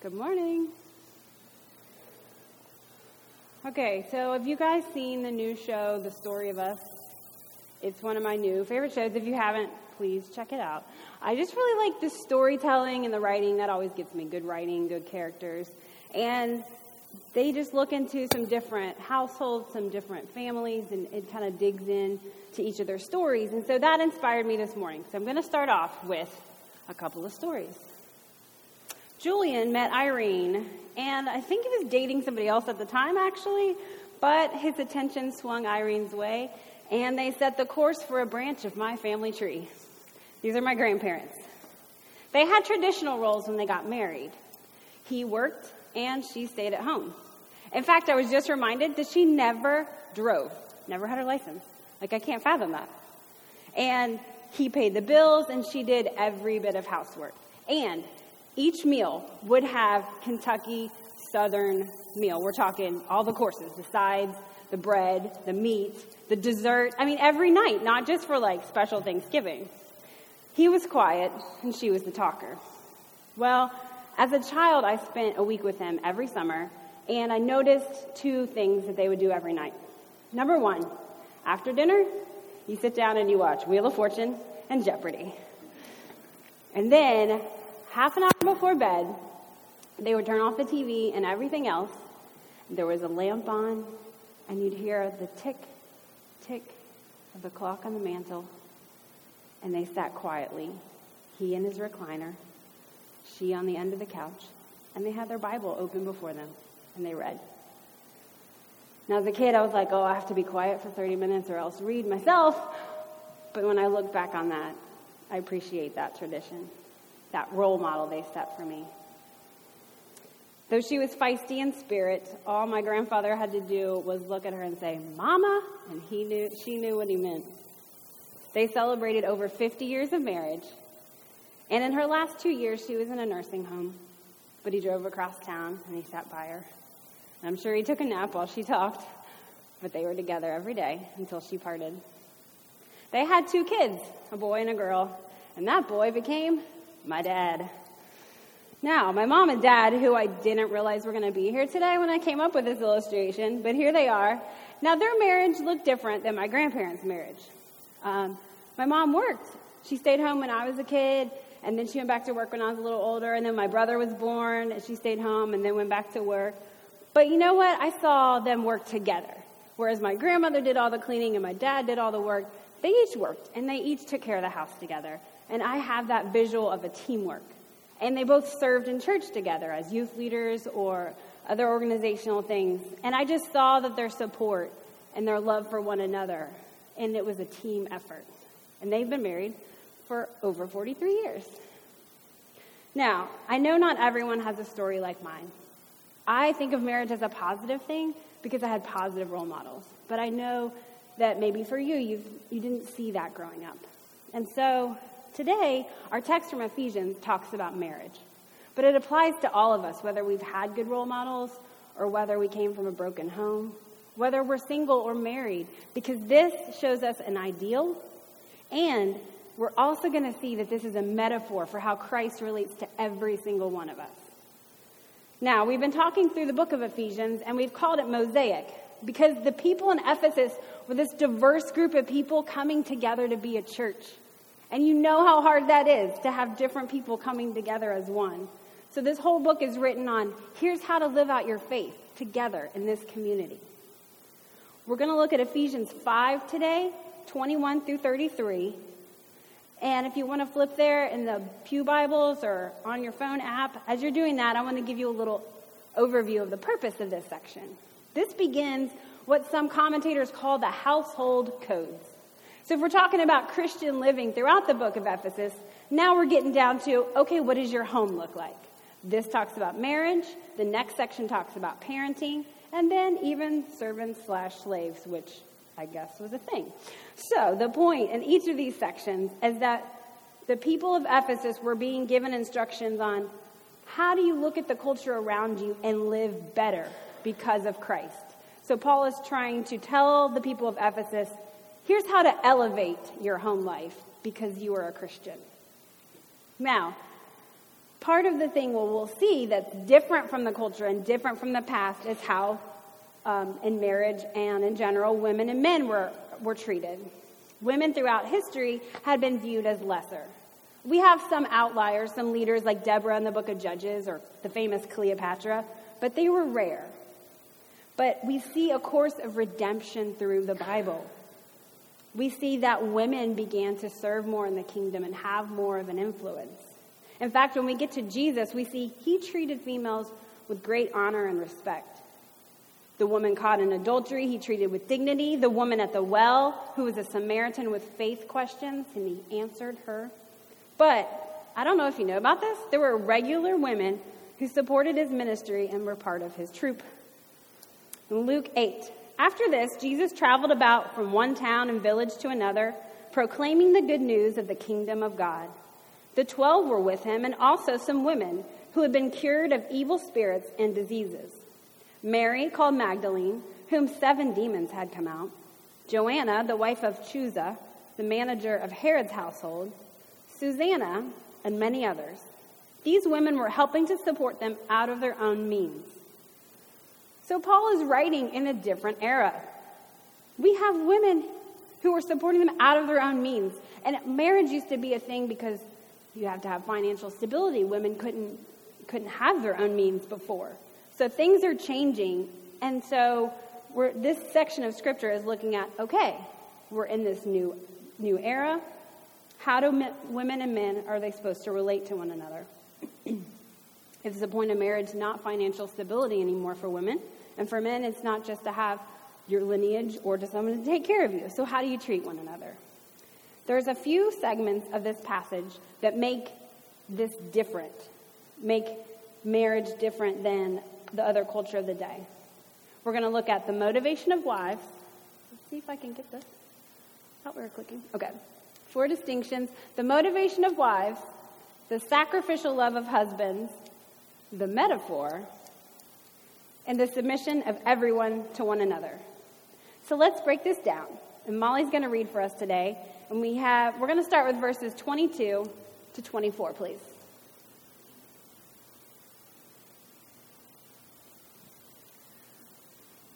Good morning. Okay, so have you guys seen the new show, The Story of Us? It's one of my new favorite shows. If you haven't, please check it out. I just really like the storytelling and the writing. That always gets me good writing, good characters. And they just look into some different households, some different families, and it kind of digs in to each of their stories. And so that inspired me this morning. So I'm going to start off with a couple of stories. Julian met Irene, and I think he was dating somebody else at the time, actually, but his attention swung Irene's way, and they set the course for a branch of my family tree. These are my grandparents. They had traditional roles when they got married. He worked, and she stayed at home. In fact, I was just reminded that she never drove, never had her license. Like, I can't fathom that. And he paid the bills, and she did every bit of housework. And each meal would have Kentucky Southern meal. We're talking all the courses, the sides, the bread, the meat, the dessert. I mean, every night, not just for like special Thanksgiving. He was quiet and she was the talker. Well, as a child, I spent a week with him every summer and I noticed two things that they would do every night. Number one, after dinner, you sit down and you watch Wheel of Fortune and Jeopardy. And then half an hour before bed, they would turn off the TV and everything else. There was a lamp on, and you'd hear the tick, tick of the clock on the mantle. And they sat quietly, he in his recliner, she on the end of the couch, and they had their Bible open before them, and they read. Now, as a kid, I was like, oh, I have to be quiet for 30 minutes or else read myself. But when I look back on that, I appreciate that tradition that role model they set for me. Though she was feisty in spirit, all my grandfather had to do was look at her and say, Mama, and he knew, she knew what he meant. They celebrated over 50 years of marriage, and in her last two years, she was in a nursing home. But he drove across town and he sat by her. I'm sure he took a nap while she talked, but they were together every day until she parted. They had two kids, a boy and a girl, and that boy became my dad. Now, my mom and dad, who I didn't realize were going to be here today when I came up with this illustration, but here they are. Now, their marriage looked different than my grandparents' marriage. Um, my mom worked. She stayed home when I was a kid, and then she went back to work when I was a little older, and then my brother was born, and she stayed home and then went back to work. But you know what? I saw them work together. Whereas my grandmother did all the cleaning and my dad did all the work, they each worked, and they each took care of the house together. And I have that visual of a teamwork. And they both served in church together as youth leaders or other organizational things. And I just saw that their support and their love for one another, and it was a team effort. And they've been married for over 43 years. Now, I know not everyone has a story like mine. I think of marriage as a positive thing because I had positive role models. But I know that maybe for you, you you didn't see that growing up. And so Today, our text from Ephesians talks about marriage, but it applies to all of us, whether we've had good role models or whether we came from a broken home, whether we're single or married, because this shows us an ideal, and we're also going to see that this is a metaphor for how Christ relates to every single one of us. Now, we've been talking through the book of Ephesians, and we've called it Mosaic because the people in Ephesus were this diverse group of people coming together to be a church. And you know how hard that is to have different people coming together as one. So this whole book is written on here's how to live out your faith together in this community. We're going to look at Ephesians 5 today, 21 through 33. And if you want to flip there in the Pew Bibles or on your phone app, as you're doing that, I want to give you a little overview of the purpose of this section. This begins what some commentators call the household codes. So if we're talking about Christian living throughout the book of Ephesus, now we're getting down to, okay, what does your home look like? This talks about marriage. The next section talks about parenting. And then even servants slash slaves, which I guess was a thing. So the point in each of these sections is that the people of Ephesus were being given instructions on how do you look at the culture around you and live better because of Christ. So Paul is trying to tell the people of Ephesus Here's how to elevate your home life because you are a Christian. Now, part of the thing we'll, we'll see that's different from the culture and different from the past is how, um, in marriage and in general, women and men were, were treated. Women throughout history had been viewed as lesser. We have some outliers, some leaders like Deborah in the book of Judges or the famous Cleopatra, but they were rare. But we see a course of redemption through the Bible. We see that women began to serve more in the kingdom and have more of an influence. In fact, when we get to Jesus, we see he treated females with great honor and respect. The woman caught in adultery, he treated with dignity. The woman at the well, who was a Samaritan with faith questions, and he answered her. But I don't know if you know about this. There were regular women who supported his ministry and were part of his troop. In Luke 8. After this, Jesus traveled about from one town and village to another, proclaiming the good news of the kingdom of God. The twelve were with him, and also some women who had been cured of evil spirits and diseases. Mary, called Magdalene, whom seven demons had come out, Joanna, the wife of Chuza, the manager of Herod's household, Susanna, and many others. These women were helping to support them out of their own means. So Paul is writing in a different era. We have women who are supporting them out of their own means. And marriage used to be a thing because you have to have financial stability. Women couldn't couldn't have their own means before. So things are changing, and so this section of scripture is looking at okay, we're in this new new era. How do men, women and men are they supposed to relate to one another? it's the point of marriage not financial stability anymore for women, and for men it's not just to have your lineage or to someone to take care of you. So how do you treat one another? There's a few segments of this passage that make this different, make marriage different than the other culture of the day. We're going to look at the motivation of wives. Let's see if I can get this. Thought we were clicking. Okay. Four distinctions the motivation of wives, the sacrificial love of husbands, the metaphor, and the submission of everyone to one another. So let's break this down. And Molly's going to read for us today. And we have, we're going to start with verses 22 to 24, please.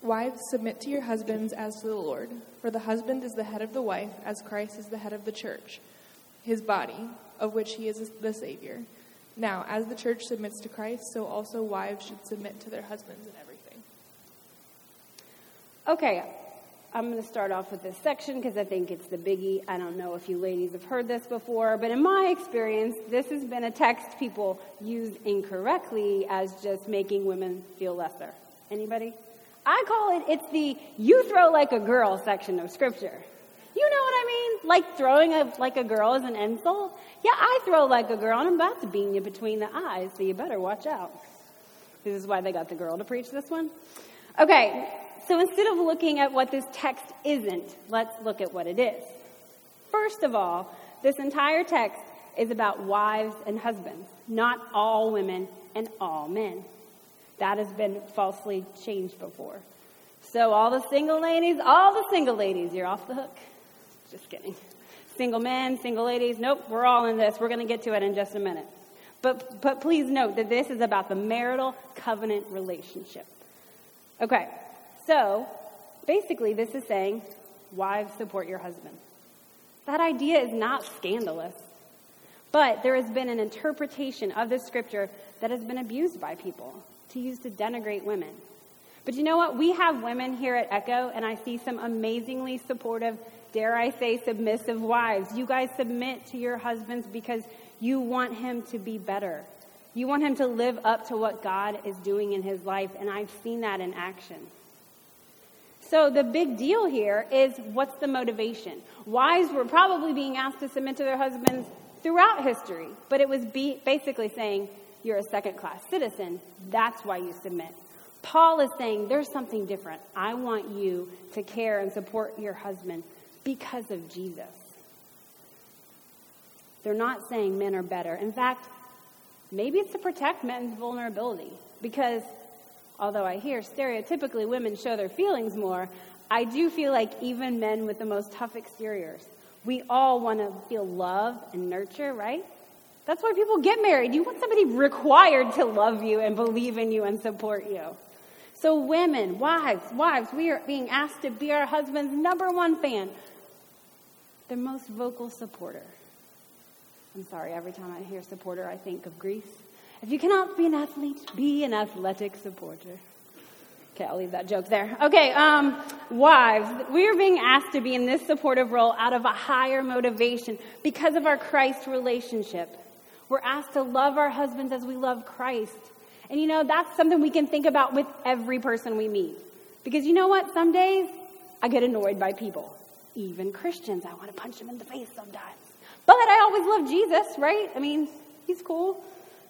Wives, submit to your husbands as to the Lord. For the husband is the head of the wife, as Christ is the head of the church, his body, of which he is the Savior. Now, as the church submits to Christ, so also wives should submit to their husbands in everything. Okay, I'm going to start off with this section because I think it's the biggie. I don't know if you ladies have heard this before, but in my experience, this has been a text people use incorrectly as just making women feel lesser. Anybody? I call it, it's the you throw like a girl section of scripture. You know what I mean? Like throwing a, like a girl is an insult? Yeah, I throw like a girl and I'm about to beam you between the eyes, so you better watch out. This is why they got the girl to preach this one. Okay, so instead of looking at what this text isn't, let's look at what it is. First of all, this entire text is about wives and husbands, not all women and all men. That has been falsely changed before. So all the single ladies, all the single ladies, you're off the hook. Just kidding. Single men, single ladies, nope, we're all in this. We're going to get to it in just a minute. But, but please note that this is about the marital covenant relationship. Okay, so, basically, this is saying, wives, support your husband. That idea is not scandalous. But there has been an interpretation of this scripture that has been abused by people to use to denigrate women. But you know what? We have women here at Echo, and I see some amazingly supportive, dare I say, submissive wives. You guys submit to your husbands because you want him to be better. You want him to live up to what God is doing in his life, and I've seen that in action. So the big deal here is what's the motivation? Wives were probably being asked to submit to their husbands throughout history, but it was be- basically saying, you're a second class citizen. That's why you submit. Paul is saying there's something different. I want you to care and support your husband because of Jesus. They're not saying men are better. In fact, maybe it's to protect men's vulnerability because although I hear stereotypically women show their feelings more, I do feel like even men with the most tough exteriors, we all want to feel love and nurture, right? That's why people get married. You want somebody required to love you and believe in you and support you. So, women, wives, wives, we are being asked to be our husband's number one fan, most vocal supporter. I'm sorry, every time I hear supporter, I think of Grease. If you cannot be an athlete, be an athletic supporter. Okay, I'll leave that joke there. Okay, um, wives, we are being asked to be in this supportive role out of a higher motivation because of our Christ relationship. We're asked to love our husbands as we love Christ. And you know, that's something we can think about with every person we meet. Because you know what? Some days I get annoyed by people, even Christians. I want to punch them in the face sometimes. But I always love Jesus, right? I mean, he's cool.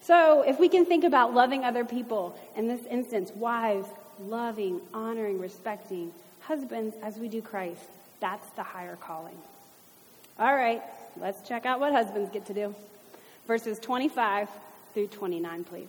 So if we can think about loving other people, in this instance, wives, loving, honoring, respecting, husbands as we do Christ, that's the higher calling. All right, let's check out what husbands get to do. Verses 25 through 29, please.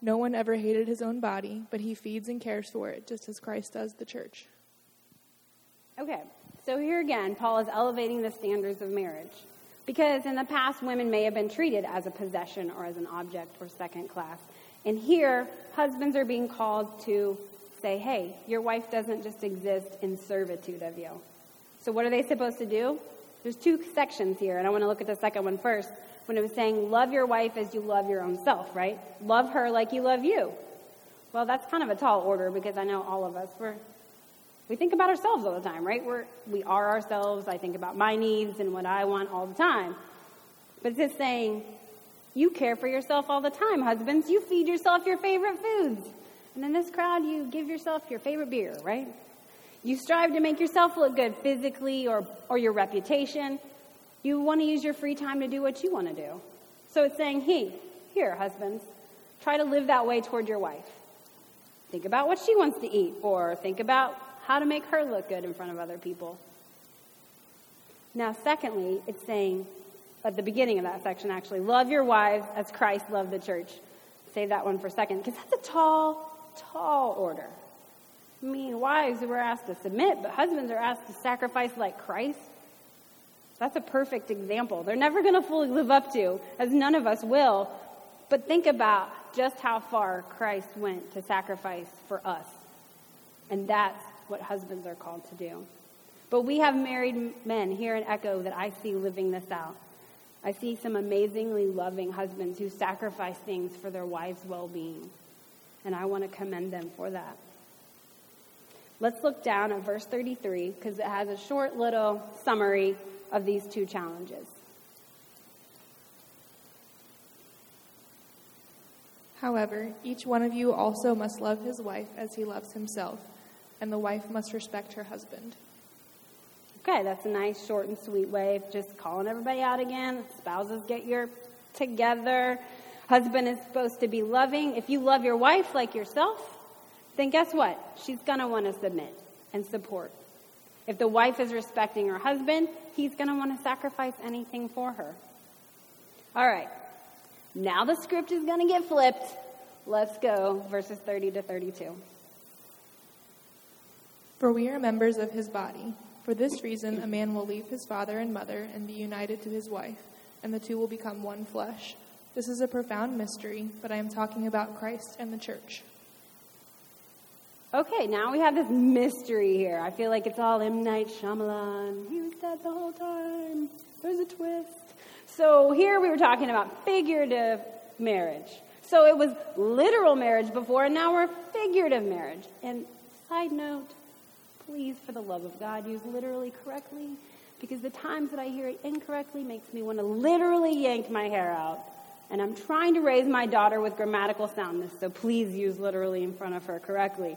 no one ever hated his own body, but he feeds and cares for it, just as Christ does the church. Okay, so here again, Paul is elevating the standards of marriage. Because in the past, women may have been treated as a possession or as an object or second class. And here, husbands are being called to say, hey, your wife doesn't just exist in servitude of you. So, what are they supposed to do? There's two sections here, and I want to look at the second one first when it was saying, love your wife as you love your own self, right? Love her like you love you. Well, that's kind of a tall order because I know all of us, we're, we think about ourselves all the time, right? We're, we are ourselves. I think about my needs and what I want all the time. But it's just saying, you care for yourself all the time, husbands. You feed yourself your favorite foods. And in this crowd, you give yourself your favorite beer, right? You strive to make yourself look good physically or, or your reputation. You want to use your free time to do what you want to do. So it's saying, hey, here, husbands, try to live that way toward your wife. Think about what she wants to eat, or think about how to make her look good in front of other people. Now, secondly, it's saying, at the beginning of that section actually, love your wives as Christ loved the church. Save that one for a second, because that's a tall, tall order. I mean, wives were asked to submit, but husbands are asked to sacrifice like Christ. That's a perfect example. They're never going to fully live up to, as none of us will. But think about just how far Christ went to sacrifice for us. And that's what husbands are called to do. But we have married men here in Echo that I see living this out. I see some amazingly loving husbands who sacrifice things for their wives' well being. And I want to commend them for that. Let's look down at verse 33 because it has a short little summary of these two challenges. However, each one of you also must love his wife as he loves himself, and the wife must respect her husband. Okay, that's a nice, short, and sweet way of just calling everybody out again. Spouses, get your together. Husband is supposed to be loving. If you love your wife like yourself, then guess what? She's going to want to submit and support. If the wife is respecting her husband, he's going to want to sacrifice anything for her. All right. Now the script is going to get flipped. Let's go, verses 30 to 32. For we are members of his body. For this reason, a man will leave his father and mother and be united to his wife, and the two will become one flesh. This is a profound mystery, but I am talking about Christ and the church. Okay, now we have this mystery here. I feel like it's all M. Night Shyamalan. He was dead the whole time. There's a twist. So here we were talking about figurative marriage. So it was literal marriage before, and now we're figurative marriage. And side note, please, for the love of God, use literally correctly, because the times that I hear it incorrectly makes me want to literally yank my hair out. And I'm trying to raise my daughter with grammatical soundness, so please use literally in front of her correctly.